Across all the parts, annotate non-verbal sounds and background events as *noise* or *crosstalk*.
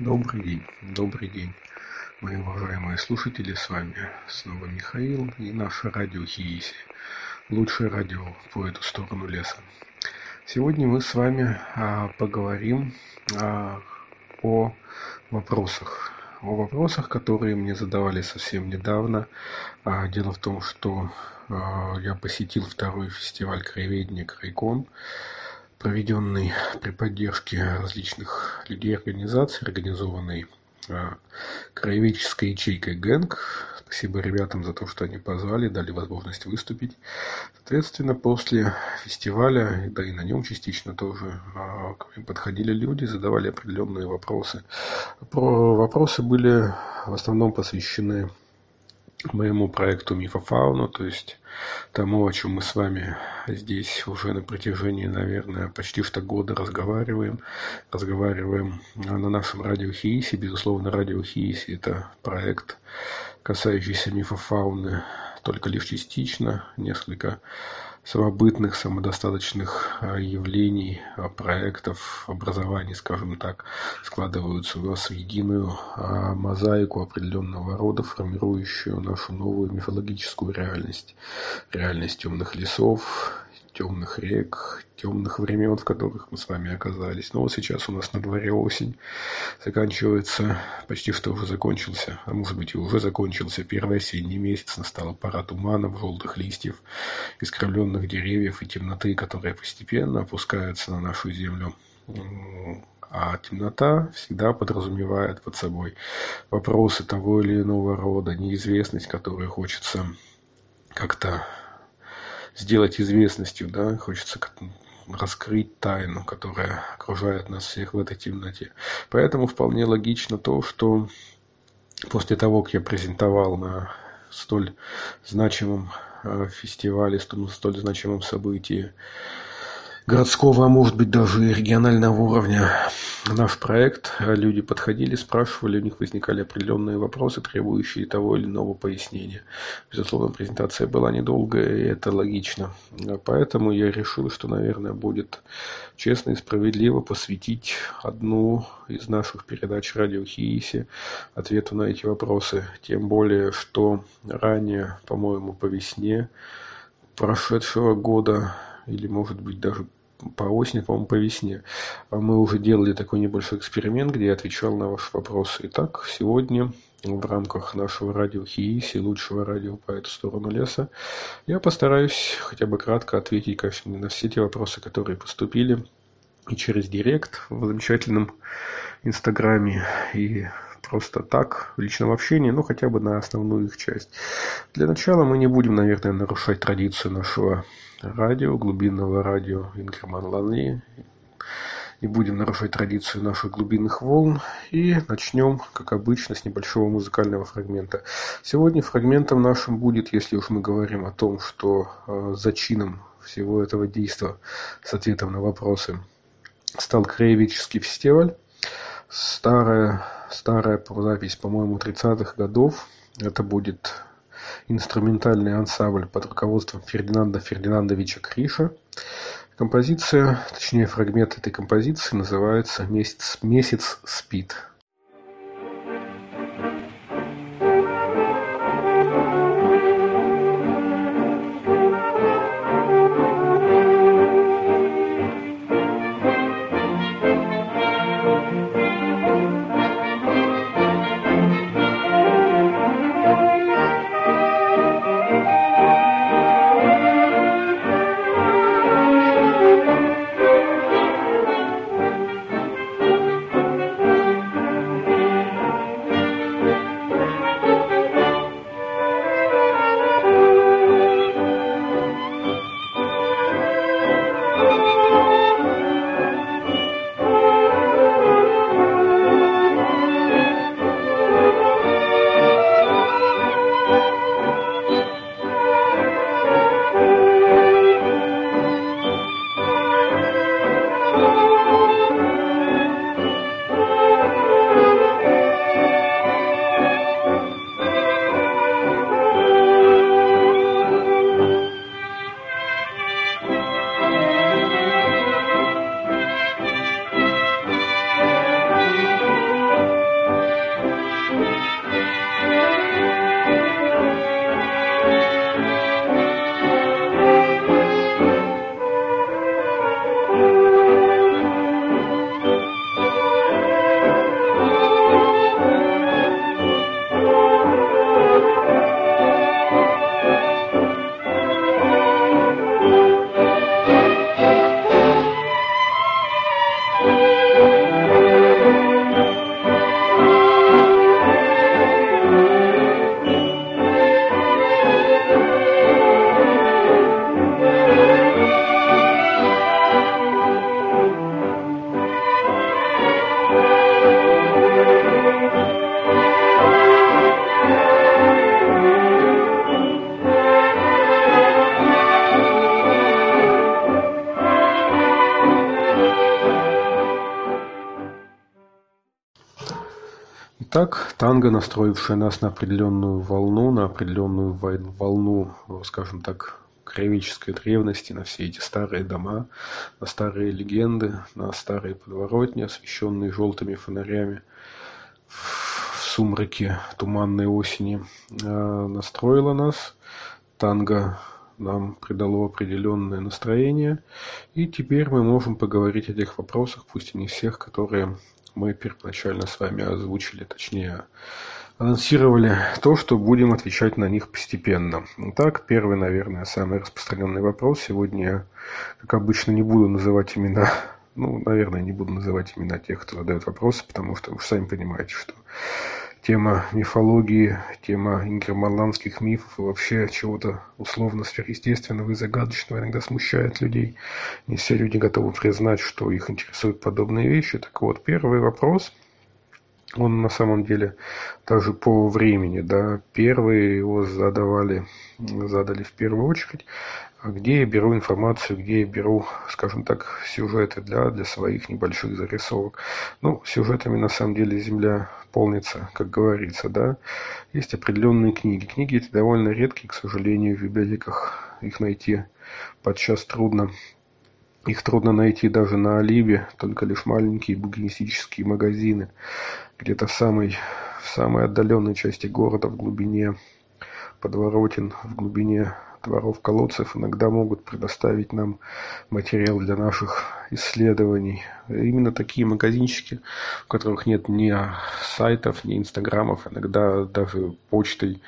Добрый день, добрый день, мои уважаемые слушатели, с вами снова Михаил и наше радио Хииси, лучшее радио по эту сторону леса. Сегодня мы с вами а, поговорим а, о вопросах, о вопросах, которые мне задавали совсем недавно. А, дело в том, что а, я посетил второй фестиваль краеведения Крайкон, проведенный при поддержке различных людей организаций, организованный а, краеведческой ячейкой ГЭНК. Спасибо ребятам за то, что они позвали, дали возможность выступить. Соответственно, после фестиваля, да и на нем частично тоже, а, к ним подходили люди, задавали определенные вопросы. Вопросы были в основном посвящены моему проекту Мифофауна, то есть тому, о чем мы с вами здесь уже на протяжении, наверное, почти что года разговариваем. Разговариваем на нашем радио Хииси. Безусловно, радио Хииси – это проект, касающийся мифофауны только лишь частично, несколько самобытных, самодостаточных а, явлений, а, проектов, образований, скажем так, складываются у нас в единую а, мозаику определенного рода, формирующую нашу новую мифологическую реальность. Реальность темных лесов, темных рек, темных времен, в которых мы с вами оказались. Но вот сейчас у нас на дворе осень, заканчивается, почти что уже закончился, а может быть и уже закончился первый осенний месяц, настала пора туманов, желтых листьев, искривленных деревьев и темноты, которая постепенно опускается на нашу землю. А темнота всегда подразумевает под собой вопросы того или иного рода, неизвестность, которую хочется как-то сделать известностью, да, хочется раскрыть тайну, которая окружает нас всех в этой темноте. Поэтому вполне логично то, что после того, как я презентовал на столь значимом э, фестивале, столь значимом событии городского, а может быть даже и регионального уровня наш проект. Люди подходили, спрашивали, у них возникали определенные вопросы, требующие того или иного пояснения. Безусловно, презентация была недолгая, и это логично. Поэтому я решил, что, наверное, будет честно и справедливо посвятить одну из наших передач «Радио Хииси» ответу на эти вопросы. Тем более, что ранее, по-моему, по весне прошедшего года или, может быть, даже по осени, по-моему, по весне. А мы уже делали такой небольшой эксперимент, где я отвечал на ваши вопросы. Итак, сегодня в рамках нашего радио Хииси, лучшего радио по эту сторону леса, я постараюсь хотя бы кратко ответить конечно, на все те вопросы, которые поступили и через Директ в замечательном Инстаграме, и просто так, в личном общении, ну хотя бы на основную их часть. Для начала мы не будем, наверное, нарушать традицию нашего радио, глубинного радио Инкерман Ланли. Не будем нарушать традицию наших глубинных волн. И начнем, как обычно, с небольшого музыкального фрагмента. Сегодня фрагментом нашим будет, если уж мы говорим о том, что э, зачином всего этого действия с ответом на вопросы стал краеведческий фестиваль. Старая, старая запись, по-моему, 30-х годов. Это будет инструментальный ансамбль под руководством Фердинанда Фердинандовича Криша. Композиция, точнее фрагмент этой композиции называется «Месяц, месяц спит». Итак, танго, настроившая нас на определенную волну, на определенную волну, скажем так, кровической древности, на все эти старые дома, на старые легенды, на старые подворотни, освещенные желтыми фонарями в сумраке туманной осени, а, настроила нас. Танго нам придало определенное настроение, и теперь мы можем поговорить о тех вопросах, пусть и не всех, которые мы первоначально с вами озвучили, точнее, анонсировали то, что будем отвечать на них постепенно. Итак, первый, наверное, самый распространенный вопрос. Сегодня я, как обычно, не буду называть имена, ну, наверное, не буду называть имена тех, кто задает вопросы, потому что вы сами понимаете, что тема мифологии, тема ингерманландских мифов и вообще чего-то условно сверхъестественного и загадочного иногда смущает людей. Не все люди готовы признать, что их интересуют подобные вещи. Так вот, первый вопрос, он на самом деле даже по времени, да, первые его задавали, задали в первую очередь, где я беру информацию, где я беру, скажем так, сюжеты для, для своих небольших зарисовок. Ну, сюжетами на самом деле Земля полнится, как говорится, да. Есть определенные книги. Книги эти довольно редкие, к сожалению, в библиотеках их найти подчас трудно. Их трудно найти даже на Оливе, только лишь маленькие букинистические магазины, где-то в самой, в самой отдаленной части города, в глубине подворотен, в глубине дворов колодцев иногда могут предоставить нам материал для наших исследований. Именно такие магазинчики, в которых нет ни сайтов, ни инстаграмов, иногда даже почтой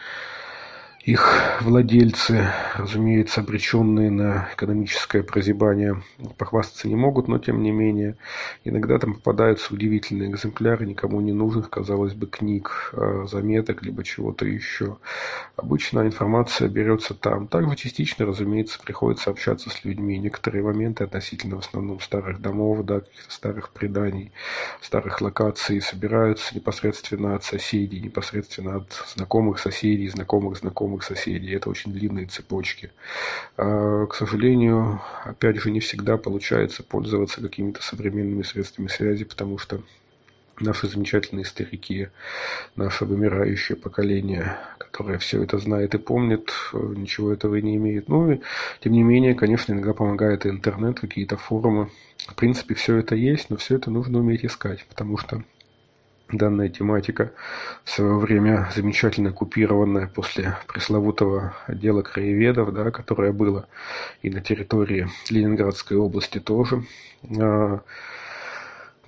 их владельцы, разумеется, обреченные на экономическое прозябание, похвастаться не могут, но тем не менее, иногда там попадаются удивительные экземпляры никому не нужных, казалось бы, книг, а, заметок, либо чего-то еще. Обычно информация берется там. Также частично, разумеется, приходится общаться с людьми. Некоторые моменты относительно в основном старых домов, да, каких-то старых преданий, старых локаций собираются непосредственно от соседей, непосредственно от знакомых соседей, знакомых знакомых знакомых соседей. Это очень длинные цепочки. А, к сожалению, опять же, не всегда получается пользоваться какими-то современными средствами связи, потому что наши замечательные старики, наше вымирающее поколение, которое все это знает и помнит, ничего этого и не имеет. Ну и, тем не менее, конечно, иногда помогает и интернет, какие-то форумы. В принципе, все это есть, но все это нужно уметь искать, потому что данная тематика, в свое время замечательно купированная после пресловутого отдела краеведов, да, которое было и на территории Ленинградской области тоже, а,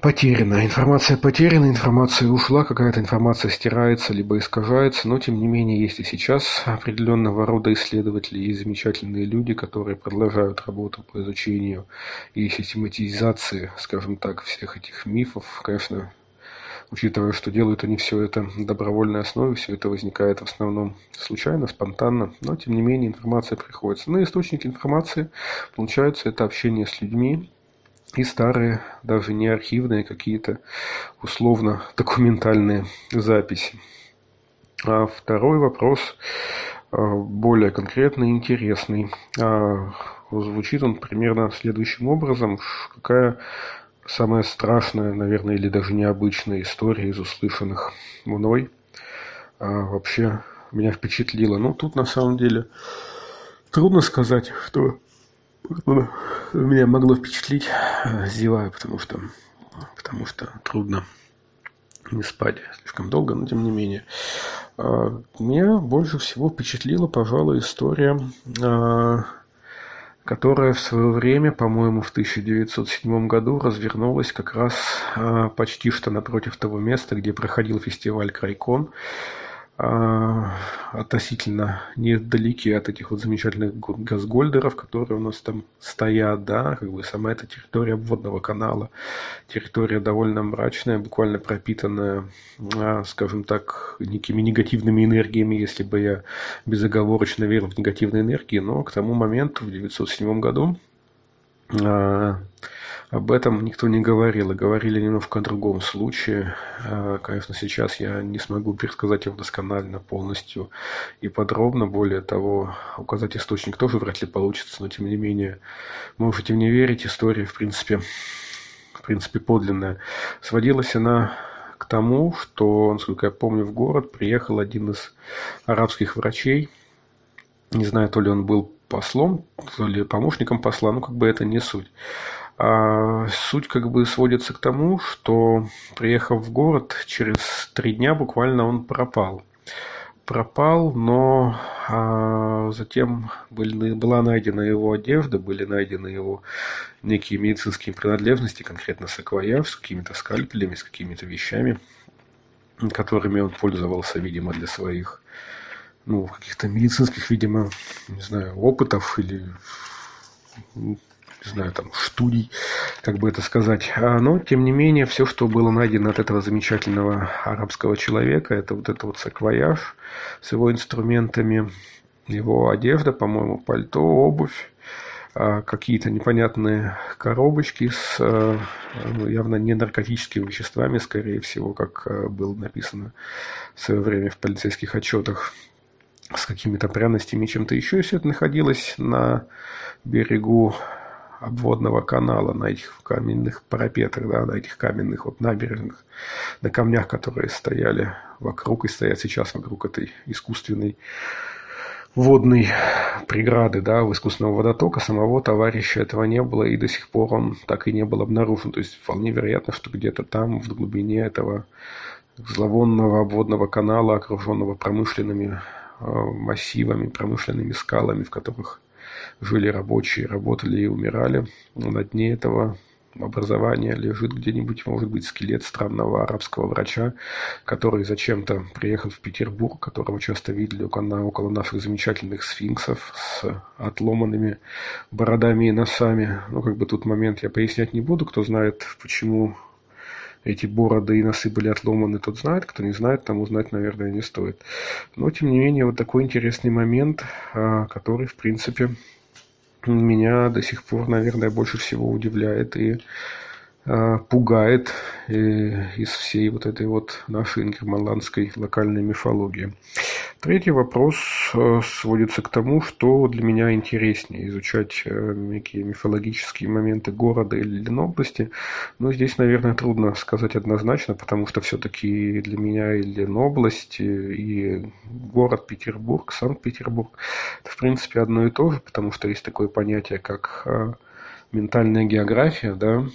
потеряна. Информация потеряна, информация ушла, какая-то информация стирается, либо искажается, но тем не менее есть и сейчас определенного рода исследователи и замечательные люди, которые продолжают работу по изучению и систематизации, скажем так, всех этих мифов. Конечно, учитывая, что делают они все это на добровольной основе, все это возникает в основном случайно, спонтанно, но тем не менее информация приходится. Но источник информации, получается, это общение с людьми, и старые, даже не архивные какие-то условно документальные записи. А второй вопрос а, более конкретный, интересный. А, звучит он примерно следующим образом. Какая самая страшная, наверное, или даже необычная история из услышанных мной а, вообще меня впечатлила. Ну, тут на самом деле трудно сказать, что меня могло впечатлить. Зеваю, потому что, потому что трудно не спать слишком долго, но тем не менее. А, меня больше всего впечатлила, пожалуй, история а, которая в свое время, по-моему, в 1907 году развернулась как раз а, почти что напротив того места, где проходил фестиваль Крайкон. А, относительно недалеки от этих вот замечательных газгольдеров, которые у нас там стоят, да, как бы сама эта территория обводного канала, территория довольно мрачная, буквально пропитанная, а, скажем так, некими негативными энергиями, если бы я безоговорочно верил в негативные энергии, но к тому моменту, в 1907 году, а, об этом никто не говорил, и говорили немножко о другом случае. А, конечно, сейчас я не смогу пересказать его досконально, полностью и подробно. Более того, указать источник тоже вряд ли получится, но тем не менее, можете мне верить, история, в принципе, в принципе, подлинная. Сводилась она к тому, что, насколько я помню, в город приехал один из арабских врачей. Не знаю, то ли он был послом, то ли помощником посла, ну как бы это не суть. А суть как бы сводится к тому, что приехав в город, через три дня буквально он пропал. Пропал, но а, затем были, была найдена его одежда, были найдены его некие медицинские принадлежности, конкретно саквояж с какими-то скальпелями, с какими-то вещами, которыми он пользовался, видимо, для своих ну, каких-то медицинских, видимо, не знаю, опытов или не знаю, там, студий, как бы это сказать. А, но, тем не менее, все, что было найдено от этого замечательного арабского человека, это вот это вот саквояж с его инструментами, его одежда, по-моему, пальто, обувь, а, какие-то непонятные коробочки с а, ну, явно не наркотическими веществами, скорее всего, как было написано в свое время в полицейских отчетах с какими-то пряностями, чем-то еще. И все это находилось на берегу обводного канала, на этих каменных парапетах, да, на этих каменных вот набережных, на камнях, которые стояли вокруг и стоят сейчас вокруг этой искусственной водной преграды, да, искусственного водотока. Самого товарища этого не было, и до сих пор он так и не был обнаружен. То есть вполне вероятно, что где-то там, в глубине этого зловонного обводного канала, окруженного промышленными э, массивами, промышленными скалами, в которых жили рабочие, работали и умирали. На дне этого образования лежит где-нибудь, может быть, скелет странного арабского врача, который зачем-то приехал в Петербург, которого часто видели около, наших замечательных сфинксов с отломанными бородами и носами. Ну, как бы тут момент я пояснять не буду. Кто знает, почему эти бороды и носы были отломаны, тот знает. Кто не знает, тому знать, наверное, не стоит. Но, тем не менее, вот такой интересный момент, а, который, в принципе, меня до сих пор, наверное, больше всего удивляет и э, пугает э, из всей вот этой вот нашей ингерманландской локальной мифологии. Третий вопрос э, сводится к тому, что для меня интереснее изучать э, некие мифологические моменты города или Ленобласти. Но здесь, наверное, трудно сказать однозначно, потому что все-таки для меня и Ленобласть, и город Петербург, Санкт-Петербург, это в принципе одно и то же, потому что есть такое понятие, как э, ментальная география, да,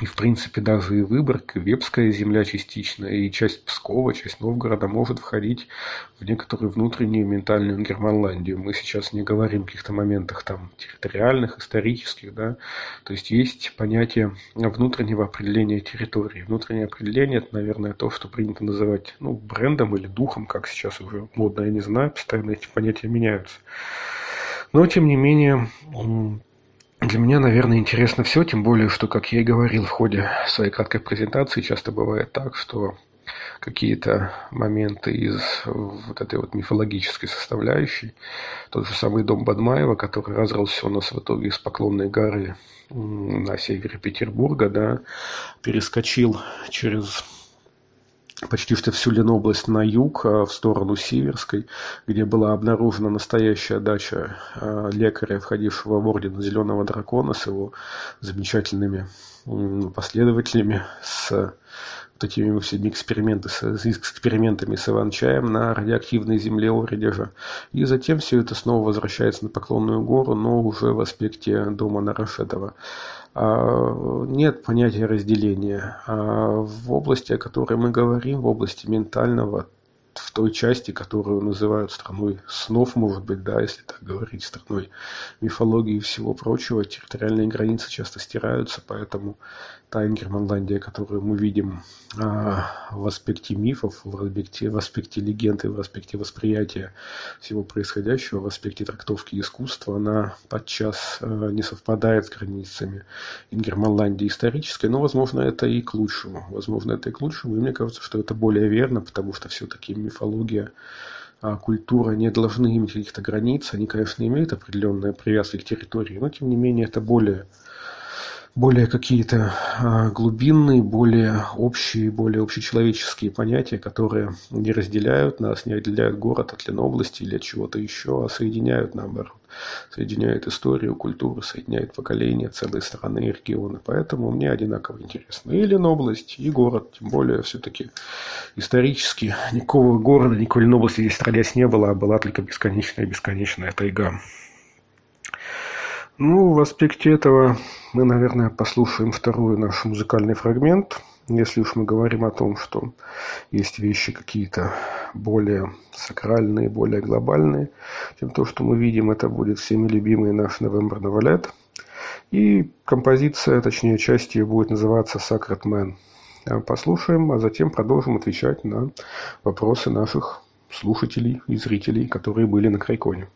и, в принципе, даже и Выборг, и Вепская земля частично, и часть Пскова, часть Новгорода может входить в некоторую внутреннюю ментальную Германландию. Мы сейчас не говорим о каких-то моментах там территориальных, исторических, да. То есть есть понятие внутреннего определения территории. Внутреннее определение – это, наверное, то, что принято называть ну, брендом или духом, как сейчас уже модно, я не знаю, постоянно эти понятия меняются. Но, тем не менее, для меня, наверное, интересно все, тем более, что, как я и говорил в ходе своей краткой презентации, часто бывает так, что какие-то моменты из вот этой вот мифологической составляющей. Тот же самый дом Бадмаева, который разросся у нас в итоге из Поклонной горы на севере Петербурга, да, перескочил через почти что всю Ленобласть на юг, а, в сторону Сиверской, где была обнаружена настоящая дача а, лекаря, входившего в орден Зеленого Дракона с его замечательными последователями, с такими мы все дни эксперименты с, с экспериментами с Иван-чаем на радиоактивной земле Оридежа. И затем все это снова возвращается на Поклонную гору, но уже в аспекте дома Нарашетова. А, нет понятия разделения. А в области, о которой мы говорим, в области ментального, в той части, которую называют страной снов, может быть, да, если так говорить, страной мифологии и всего прочего, территориальные границы часто стираются, поэтому та Ингерманландия, которую мы видим а, в аспекте мифов, в аспекте, в аспекте легенды, в аспекте восприятия всего происходящего, в аспекте трактовки искусства, она подчас а, не совпадает с границами Ингерманландии исторической, но, возможно, это и к лучшему. Возможно, это и к лучшему, и мне кажется, что это более верно, потому что все-таки мифология а культура не должны иметь каких-то границ. Они, конечно, имеют определенные привязки к территории, но, тем не менее, это более более какие-то а, глубинные, более общие, более общечеловеческие понятия, которые не разделяют нас, не отделяют город от Ленобласти или от чего-то еще, а соединяют наоборот. Соединяют историю, культуру, соединяют поколения, целые страны и регионы. Поэтому мне одинаково интересно и Ленобласть, и город. Тем более, все-таки исторически никакого города, никакой Ленобласти здесь отродясь не было, а была только бесконечная бесконечная тайга. Ну, в аспекте этого мы, наверное, послушаем второй наш музыкальный фрагмент. Если уж мы говорим о том, что есть вещи какие-то более сакральные, более глобальные, чем то, что мы видим, это будет всеми любимый наш November Novelet. И композиция, точнее часть ее будет называться Sacred Man. Послушаем, а затем продолжим отвечать на вопросы наших слушателей и зрителей, которые были на Крайконе.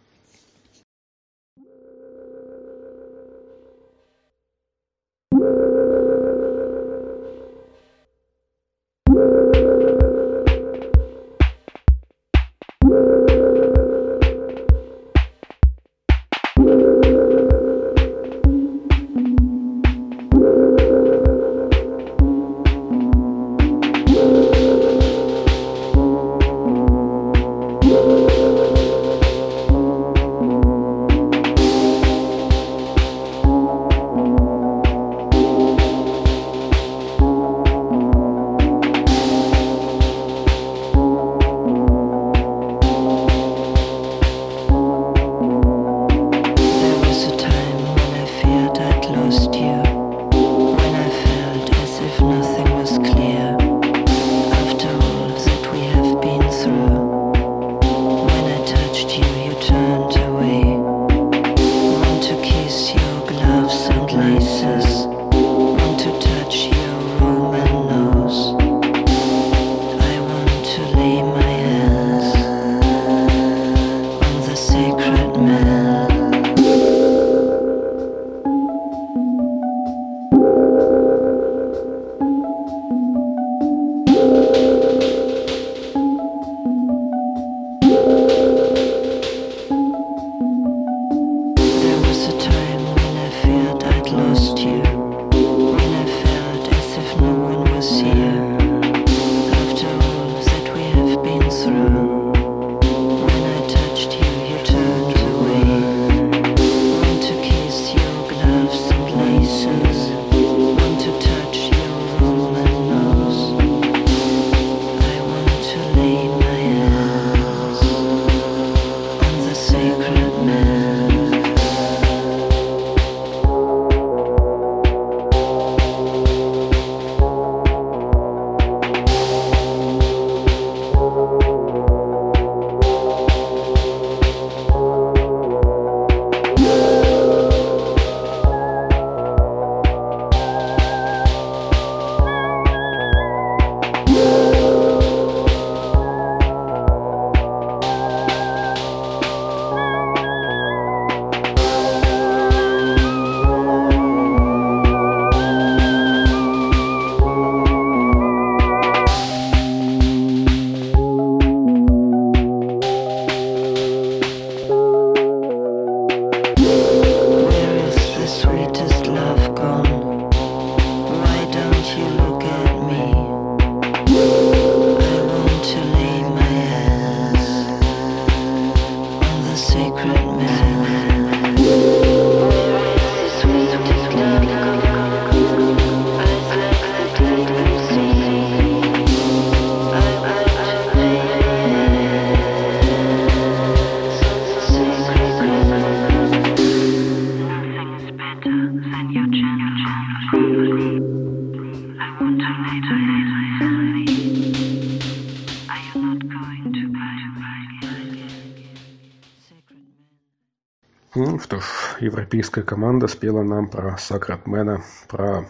Европейская команда спела нам про Сакратмена, про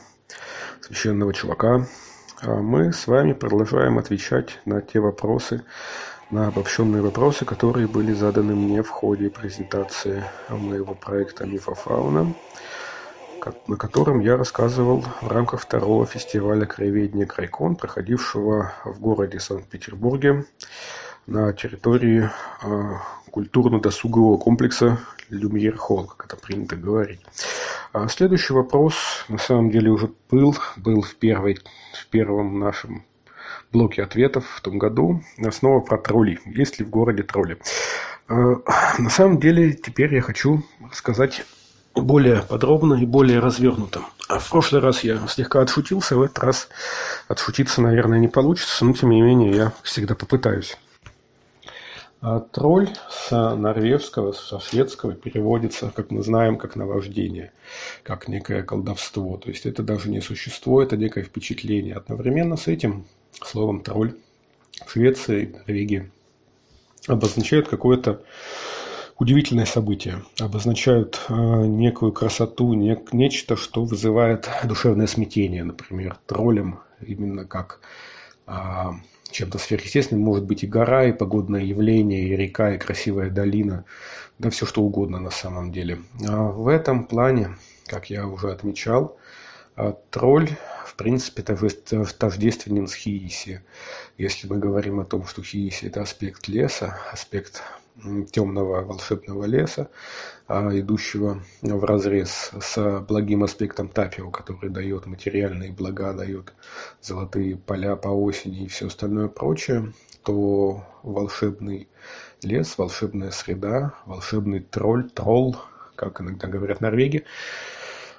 священного чувака. А мы с вами продолжаем отвечать на те вопросы, на обобщенные вопросы, которые были заданы мне в ходе презентации моего проекта «Мифофауна», на котором я рассказывал в рамках второго фестиваля краеведения «Крайкон», проходившего в городе Санкт-Петербурге на территории а, культурно-досугового комплекса Люмьер Холл, как это принято говорить. А следующий вопрос, на самом деле, уже был, был в, первой, в первом нашем блоке ответов в том году. Снова про тролли. Есть ли в городе тролли? А, на самом деле, теперь я хочу сказать более подробно и более развернуто. А в прошлый раз я слегка отшутился, в этот раз отшутиться, наверное, не получится, но тем не менее я всегда попытаюсь. А тролль с норвежского, со шведского переводится, как мы знаем, как наваждение, как некое колдовство. То есть это даже не существо, это некое впечатление. Одновременно с этим словом тролль в Швеции и Норвегии обозначают какое-то удивительное событие, обозначают э, некую красоту, не, нечто, что вызывает душевное смятение. Например, троллем именно как э, чем-то сверхъестественным может быть и гора, и погодное явление, и река, и красивая долина, да все что угодно на самом деле. А в этом плане, как я уже отмечал, а, тролль, в принципе, тождественен с Хииси. Если мы говорим о том, что Хииси – это аспект леса, аспект темного волшебного леса, а, идущего в разрез с благим аспектом Тапио, который дает материальные блага, дает золотые поля по осени и все остальное прочее, то волшебный лес, волшебная среда, волшебный тролль, тролл, как иногда говорят норвеги,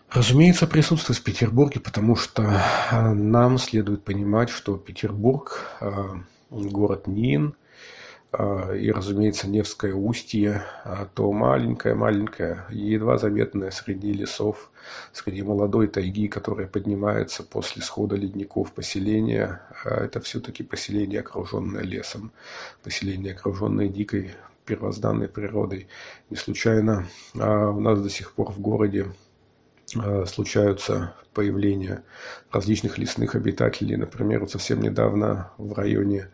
разумеется, присутствует в Петербурге, потому что а, нам следует понимать, что Петербург а, город Нин, и, разумеется, Невское устье, а, то маленькое-маленькое, едва заметное среди лесов, среди молодой тайги, которая поднимается после схода ледников поселение, а, это все-таки поселение, окруженное лесом, поселение, окруженное дикой первозданной природой. Не случайно у нас до сих пор в городе случаются появления различных лесных обитателей. Например, вот совсем недавно в районе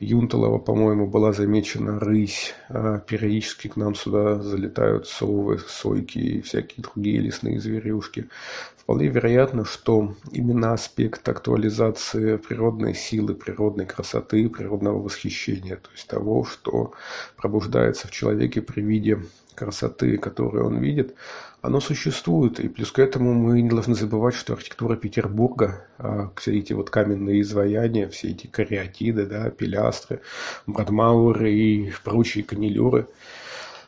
Юнталова, по-моему, была замечена рысь. А периодически к нам сюда залетают совы, сойки и всякие другие лесные зверюшки. Вполне вероятно, что именно аспект актуализации природной силы, природной красоты, природного восхищения, то есть того, что пробуждается в человеке при виде красоты, которую он видит, оно существует. И плюс к этому мы не должны забывать, что архитектура Петербурга, а, все эти вот каменные изваяния, все эти кариатиды, да, пилястры, брадмауры и прочие канилюры,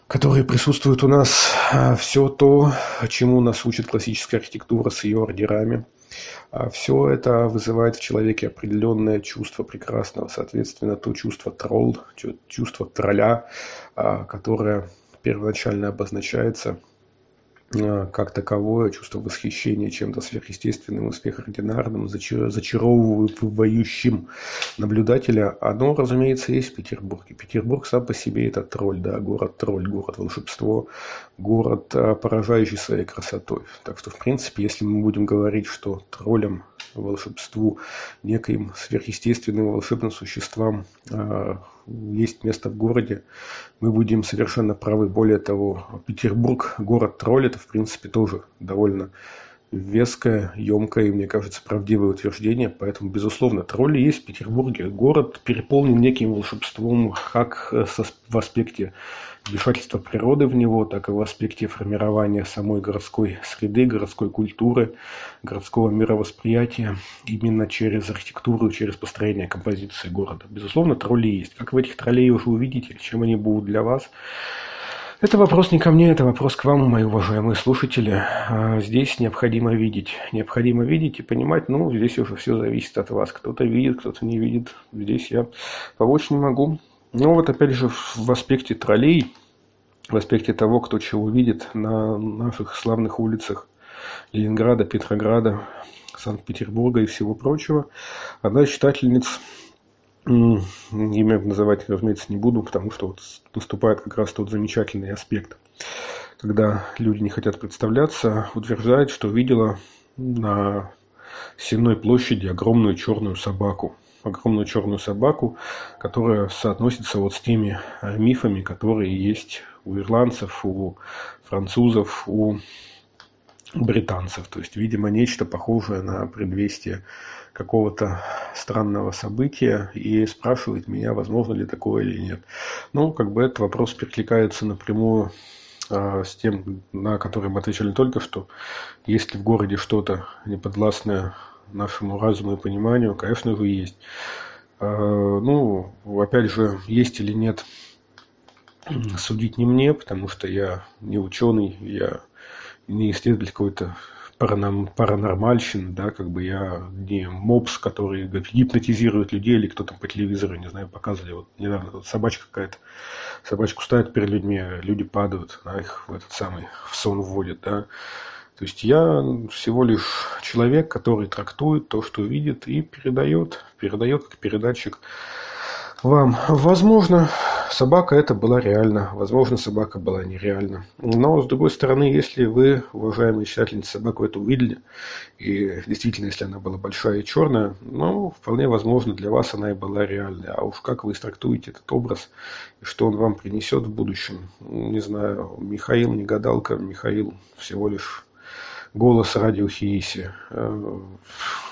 которые присутствуют у нас, а, все то, чему нас учит классическая архитектура с ее ордерами, а, все это вызывает в человеке определенное чувство прекрасного, соответственно, то чувство тролл, чувство тролля, которое первоначально обозначается а, как таковое чувство восхищения чем-то сверхъестественным и сверхординарным, зачаровывающим наблюдателя, оно, разумеется, есть в Петербурге. Петербург сам по себе это тролль, да, город-тролль, город-волшебство, город, а, поражающий своей красотой. Так что, в принципе, если мы будем говорить, что троллям, волшебству, неким сверхъестественным волшебным существам а, есть место в городе, мы будем совершенно правы. Более того, Петербург, город тролль, это в принципе тоже довольно веское, емкое и, мне кажется, правдивое утверждение. Поэтому, безусловно, тролли есть в Петербурге. Город переполнен неким волшебством как в аспекте вмешательства природы в него, так и в аспекте формирования самой городской среды, городской культуры, городского мировосприятия именно через архитектуру, через построение композиции города. Безусловно, тролли есть. Как в этих троллей уже увидите, чем они будут для вас – это вопрос не ко мне, это вопрос к вам, мои уважаемые слушатели. А, здесь необходимо видеть. Необходимо видеть и понимать, ну, здесь уже все зависит от вас. Кто-то видит, кто-то не видит. Здесь я помочь не могу. Ну, вот опять же в аспекте троллей, в аспекте того, кто чего видит на наших славных улицах Ленинграда, Петрограда, Санкт-Петербурга и всего прочего, одна из читательниц Имя называть, разумеется, не буду, потому что вот наступает как раз тот замечательный аспект, когда люди не хотят представляться, утверждает, что видела на Сенной площади огромную черную собаку. Огромную черную собаку, которая соотносится вот с теми э, мифами, которые есть у ирландцев, у французов, у британцев. То есть, видимо, нечто похожее на предвестие какого-то странного события и спрашивает меня, возможно ли такое или нет. Ну, как бы этот вопрос перекликается напрямую э, с тем, на который мы отвечали только что. Есть ли в городе что-то неподвластное нашему разуму и пониманию? Конечно же, есть. Э, ну, опять же, есть или нет, судить не мне, потому что я не ученый, я не исследователь какой-то паранормальщины, да, как бы я не мопс, который гипнотизирует людей, или кто там по телевизору, не знаю, показывали, вот недавно тут собачка какая-то, собачку ставят перед людьми, а люди падают, да, их в этот самый, в сон вводят, да, то есть я всего лишь человек, который трактует то, что видит и передает, передает как передатчик вам. Возможно, собака это была реально, возможно, собака была нереальна. Но, с другой стороны, если вы, уважаемые читательницы, собаку эту увидели, и действительно, если она была большая и черная, ну, вполне возможно, для вас она и была реальной. А уж как вы трактуете этот образ, и что он вам принесет в будущем, не знаю, Михаил не гадалка, Михаил всего лишь голос радио Хииси. Э,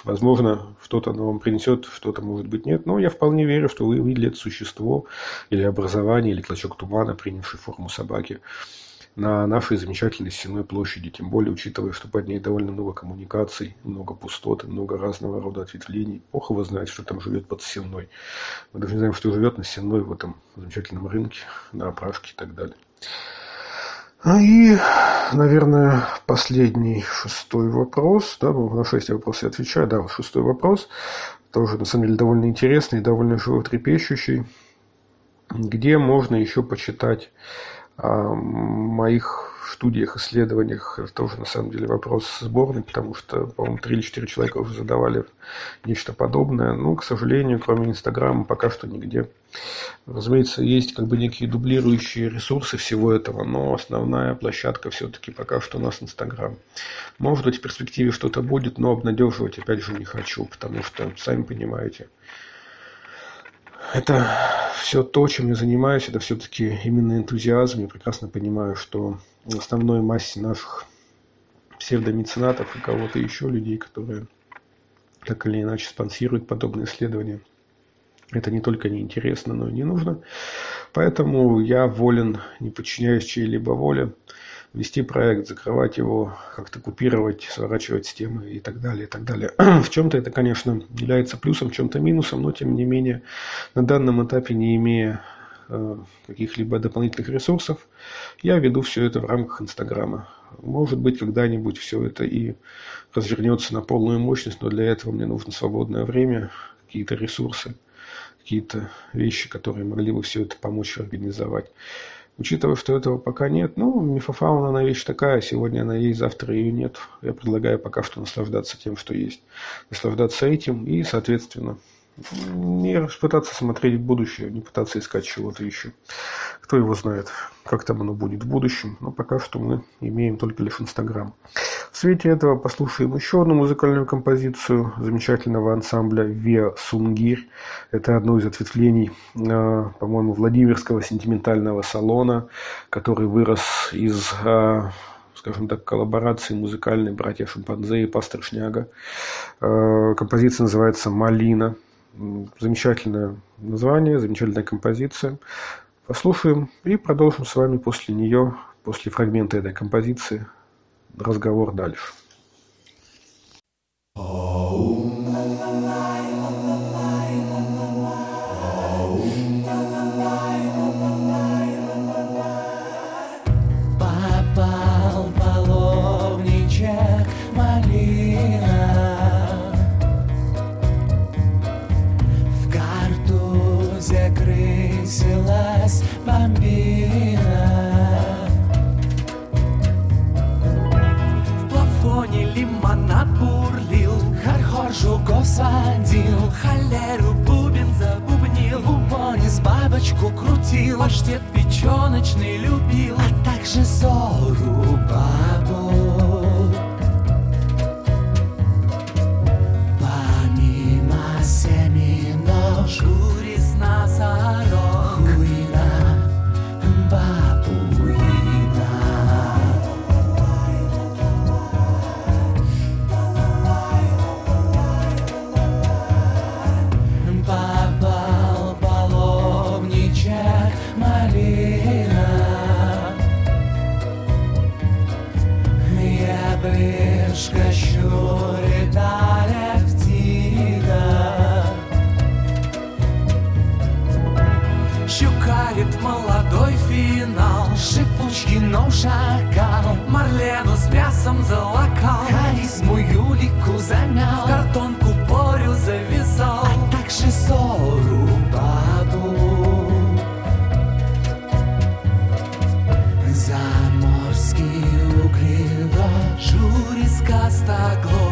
возможно, что-то оно вам принесет, что-то, может быть, нет. Но я вполне верю, что вы увидели это существо или образование, или клочок тумана, принявший форму собаки на нашей замечательной стенной площади, тем более учитывая, что под ней довольно много коммуникаций, много пустот, много разного рода ответвлений. Бог его знает, что там живет под стеной. Мы даже не знаем, что живет на стеной в этом замечательном рынке, на оправке и так далее. А и, наверное, последний шестой вопрос. Да, на шесть вопросов я отвечаю. Да, шестой вопрос. Тоже, на самом деле, довольно интересный, довольно животрепещущий. Где можно еще почитать о моих студиях, исследованиях. Это тоже, на самом деле, вопрос сборный, потому что, по-моему, три или четыре человека уже задавали нечто подобное. Ну, к сожалению, кроме Инстаграма, пока что нигде. Разумеется, есть как бы некие дублирующие ресурсы всего этого, но основная площадка все-таки пока что у нас Инстаграм. Может быть, в перспективе что-то будет, но обнадеживать, опять же, не хочу, потому что, сами понимаете, это все то, чем я занимаюсь, это все-таки именно энтузиазм. Я прекрасно понимаю, что в основной массе наших псевдомеценатов и кого-то еще, людей, которые так или иначе спонсируют подобные исследования, это не только неинтересно, но и не нужно. Поэтому я волен, не подчиняясь чьей-либо воле, вести проект, закрывать его, как-то купировать, сворачивать с темы и так далее, и так далее. *clears throat* В чем-то это, конечно, является плюсом, в чем-то минусом, но тем не менее на данном этапе, не имея э, каких-либо дополнительных ресурсов, я веду все это в рамках Инстаграма. Может быть, когда-нибудь все это и развернется на полную мощность, но для этого мне нужно свободное время, какие-то ресурсы, какие-то вещи, которые могли бы все это помочь организовать. Учитывая, что этого пока нет, ну, мифофауна, она вещь такая, сегодня она есть, завтра ее нет. Я предлагаю пока что наслаждаться тем, что есть. Наслаждаться этим и, соответственно, не пытаться смотреть в будущее, не пытаться искать чего-то еще. Кто его знает, как там оно будет в будущем, но пока что мы имеем только лишь Инстаграм. В свете этого послушаем еще одну музыкальную композицию замечательного ансамбля Виа Сунгирь. Это одно из ответвлений, э, по-моему, Владимирского сентиментального салона, который вырос из э, скажем так, коллаборации музыкальной братья Шимпанзе и Пастор Шняга. Э, композиция называется «Малина». Замечательное название, замечательная композиция. Послушаем и продолжим с вами после нее, после фрагмента этой композиции, разговор дальше. садил Паштет печеночный любил нас так.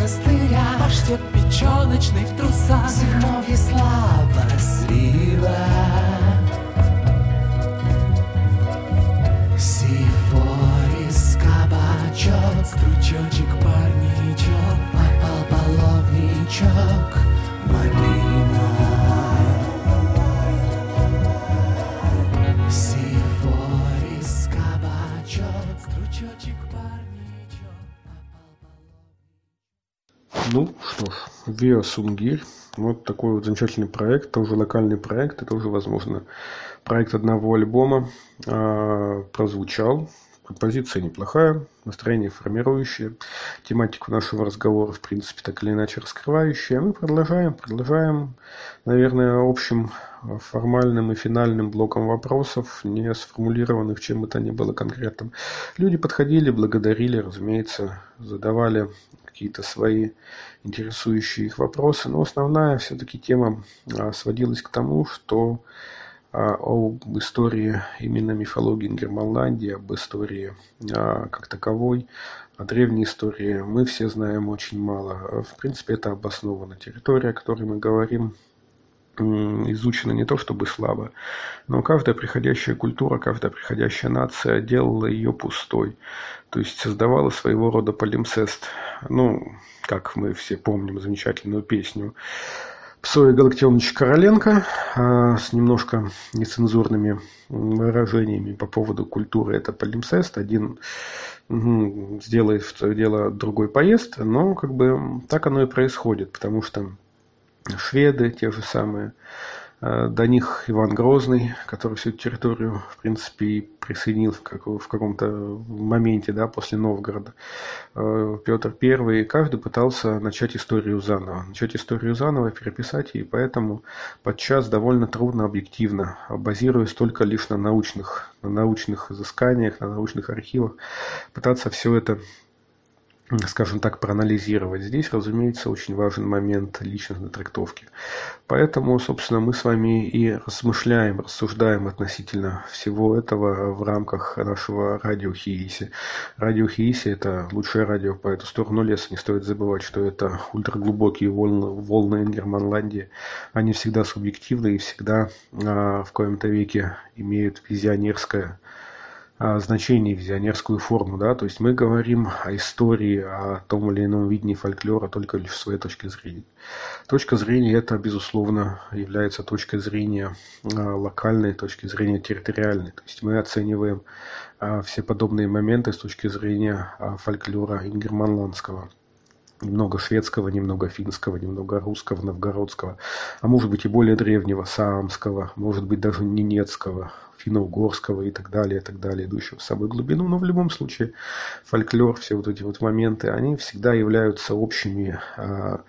Монастыря. Паштет печеночный в трусах. Зимовье слава слива Сифорис кабачок Стручочек парничок. Попал половничок Виа Сунгирь. Вот такой вот замечательный проект, тоже локальный проект, это уже, возможно, проект одного альбома а, прозвучал. Композиция неплохая, настроение формирующее, тематику нашего разговора, в принципе, так или иначе раскрывающая. Мы продолжаем, продолжаем, наверное, общим а, формальным и финальным блоком вопросов, не сформулированных чем бы то ни было конкретным. Люди подходили, благодарили, разумеется, задавали какие-то свои интересующие их вопросы, но основная все-таки тема а, сводилась к тому, что а, об истории именно мифологии Германландии, об истории а, как таковой, о древней истории мы все знаем очень мало. В принципе, это обосновано. Территория, о которой мы говорим, изучена не то чтобы слабо, но каждая приходящая культура, каждая приходящая нация делала ее пустой. То есть создавала своего рода полимсест. Ну, как мы все помним замечательную песню Псоя Галактионовича Короленко а, с немножко нецензурными выражениями по поводу культуры. Это полимсест. Один сделает в дело, другой поест. Но как бы так оно и происходит, потому что шведы те же самые, э, до них Иван Грозный, который всю территорию, в принципе, и присоединил в, как- в каком-то моменте, да, после Новгорода. Э, Петр I, каждый пытался начать историю заново. Начать историю заново, переписать, и поэтому подчас довольно трудно объективно, базируясь только лишь на научных, на научных изысканиях, на научных архивах, пытаться все это скажем так, проанализировать. Здесь, разумеется, очень важен момент личностной трактовки. Поэтому, собственно, мы с вами и размышляем, рассуждаем относительно всего этого в рамках нашего радио Хииси. Радио Хииси – это лучшее радио по эту сторону леса. Не стоит забывать, что это ультраглубокие волны, волны Германландии. Они всегда субъективны и всегда а, в коем-то веке имеют визионерское а, значение, визионерскую форму, да, то есть мы говорим о истории, о том или ином видении фольклора только лишь с своей точки зрения. Точка зрения это, безусловно, является точкой зрения а, локальной, точки зрения территориальной, то есть мы оцениваем а, все подобные моменты с точки зрения фольклора ингерманландского немного шведского, немного финского, немного русского, новгородского, а может быть и более древнего, саамского, может быть даже ненецкого, финно-угорского и так далее, и так далее, идущего в самую глубину. Но в любом случае фольклор, все вот эти вот моменты, они всегда являются общими, а,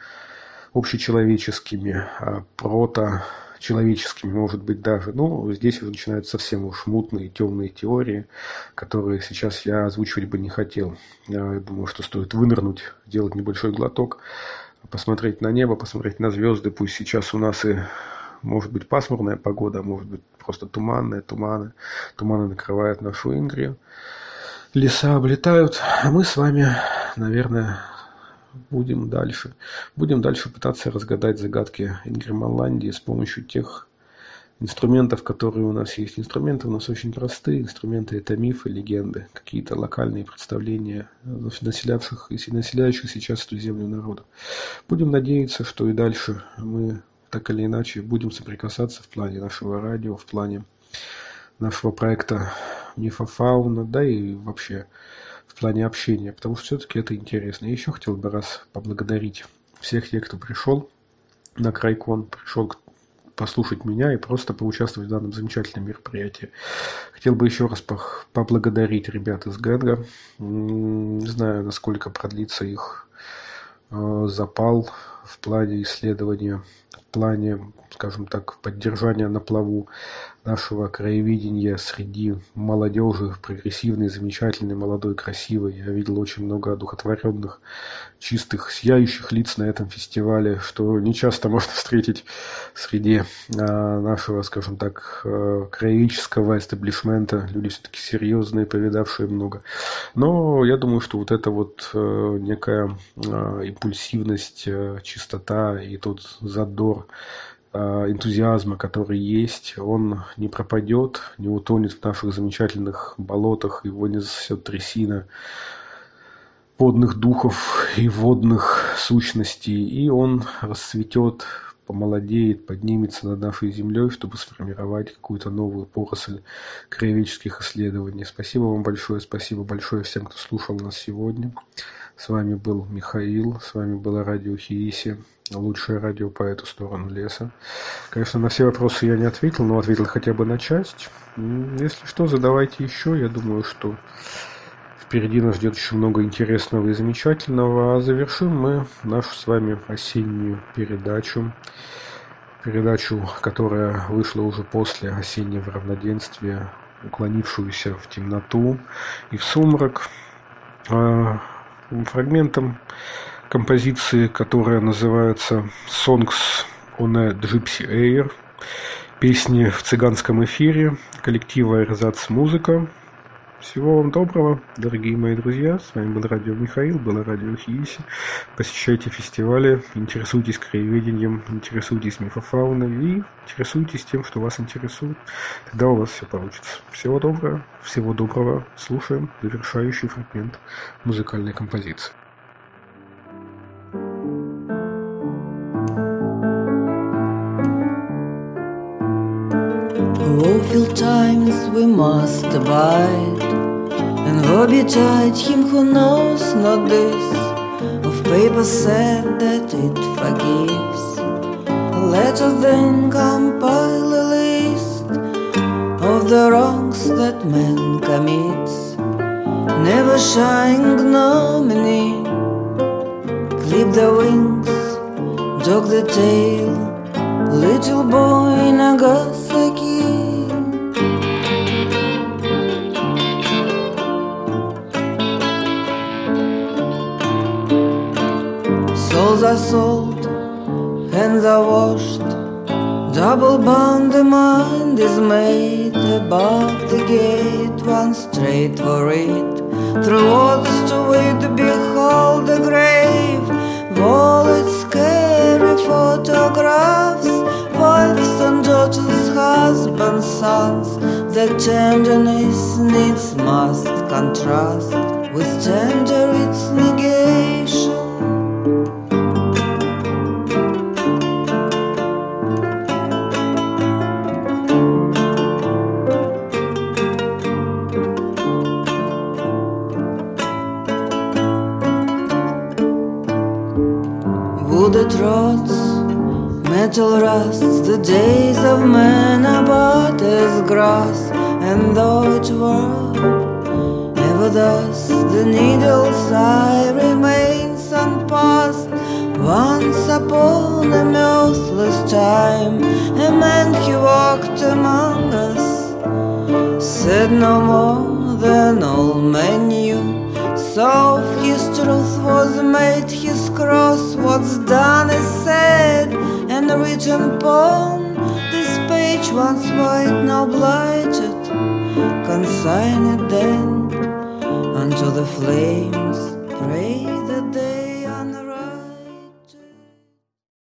общечеловеческими, а, прото человеческими, может быть, даже. Но здесь уже начинаются совсем уж мутные, темные теории, которые сейчас я озвучивать бы не хотел. Я думаю, что стоит вынырнуть, сделать небольшой глоток, посмотреть на небо, посмотреть на звезды. Пусть сейчас у нас и может быть пасмурная погода, а может быть просто туманная, туманы. Туманы накрывают нашу Ингрию. Леса облетают, а мы с вами, наверное, будем дальше. Будем дальше пытаться разгадать загадки Ингерманландии с помощью тех инструментов, которые у нас есть. Инструменты у нас очень простые. Инструменты это мифы, легенды, какие-то локальные представления населявших населяющих сейчас эту землю народов. Будем надеяться, что и дальше мы так или иначе будем соприкасаться в плане нашего радио, в плане нашего проекта Мифофауна, да и вообще в плане общения, потому что все-таки это интересно. И еще хотел бы раз поблагодарить всех тех, кто пришел на Крайкон, пришел послушать меня и просто поучаствовать в данном замечательном мероприятии. Хотел бы еще раз поблагодарить ребят из Гэнга. Не знаю, насколько продлится их запал в плане исследования, в плане, скажем так, поддержания на плаву нашего краеведения среди молодежи, прогрессивной, замечательной, молодой, красивой. Я видел очень много одухотворенных, чистых, сияющих лиц на этом фестивале, что не часто можно встретить среди а, нашего, скажем так, а, краеведческого эстаблишмента. Люди все-таки серьезные, повидавшие много. Но я думаю, что вот эта вот а, некая а, импульсивность, чистота и тот задор, энтузиазма, который есть, он не пропадет, не утонет в наших замечательных болотах, его не засосет трясина водных духов и водных сущностей, и он расцветет, помолодеет, поднимется над нашей землей, чтобы сформировать какую-то новую поросль краеведческих исследований. Спасибо вам большое, спасибо большое всем, кто слушал нас сегодня. С вами был Михаил, с вами было радио Хииси лучшее радио по эту сторону леса. Конечно, на все вопросы я не ответил, но ответил хотя бы на часть. Если что, задавайте еще. Я думаю, что впереди нас ждет еще много интересного и замечательного. А завершим мы нашу с вами осеннюю передачу. Передачу, которая вышла уже после осеннего равноденствия, уклонившуюся в темноту и в сумрак. А, фрагментом композиции, которая называется «Songs on a Gypsy Air», песни в цыганском эфире, коллектива «Эрзац Музыка». Всего вам доброго, дорогие мои друзья. С вами был Радио Михаил, было Радио Хииси. Посещайте фестивали, интересуйтесь краеведением, интересуйтесь мифофауной и интересуйтесь тем, что вас интересует. Тогда у вас все получится. Всего доброго, всего доброго. Слушаем завершающий фрагмент музыкальной композиции. Woeful times we must abide, and woe betide him who knows not this. Of paper said that it forgives. Let us then compile a list of the wrongs that man commits. Never shine ignominy, clip the wings, jog the tail. Little boy in a Nagasaki Souls are sold, hands are washed Double bound the mind is made Above the gate, one straight for it. Through what's to it, behold the grave. Wallets carry photographs Wives and daughters, husbands, sons. The tenderness needs must contrast With tender its negation days of men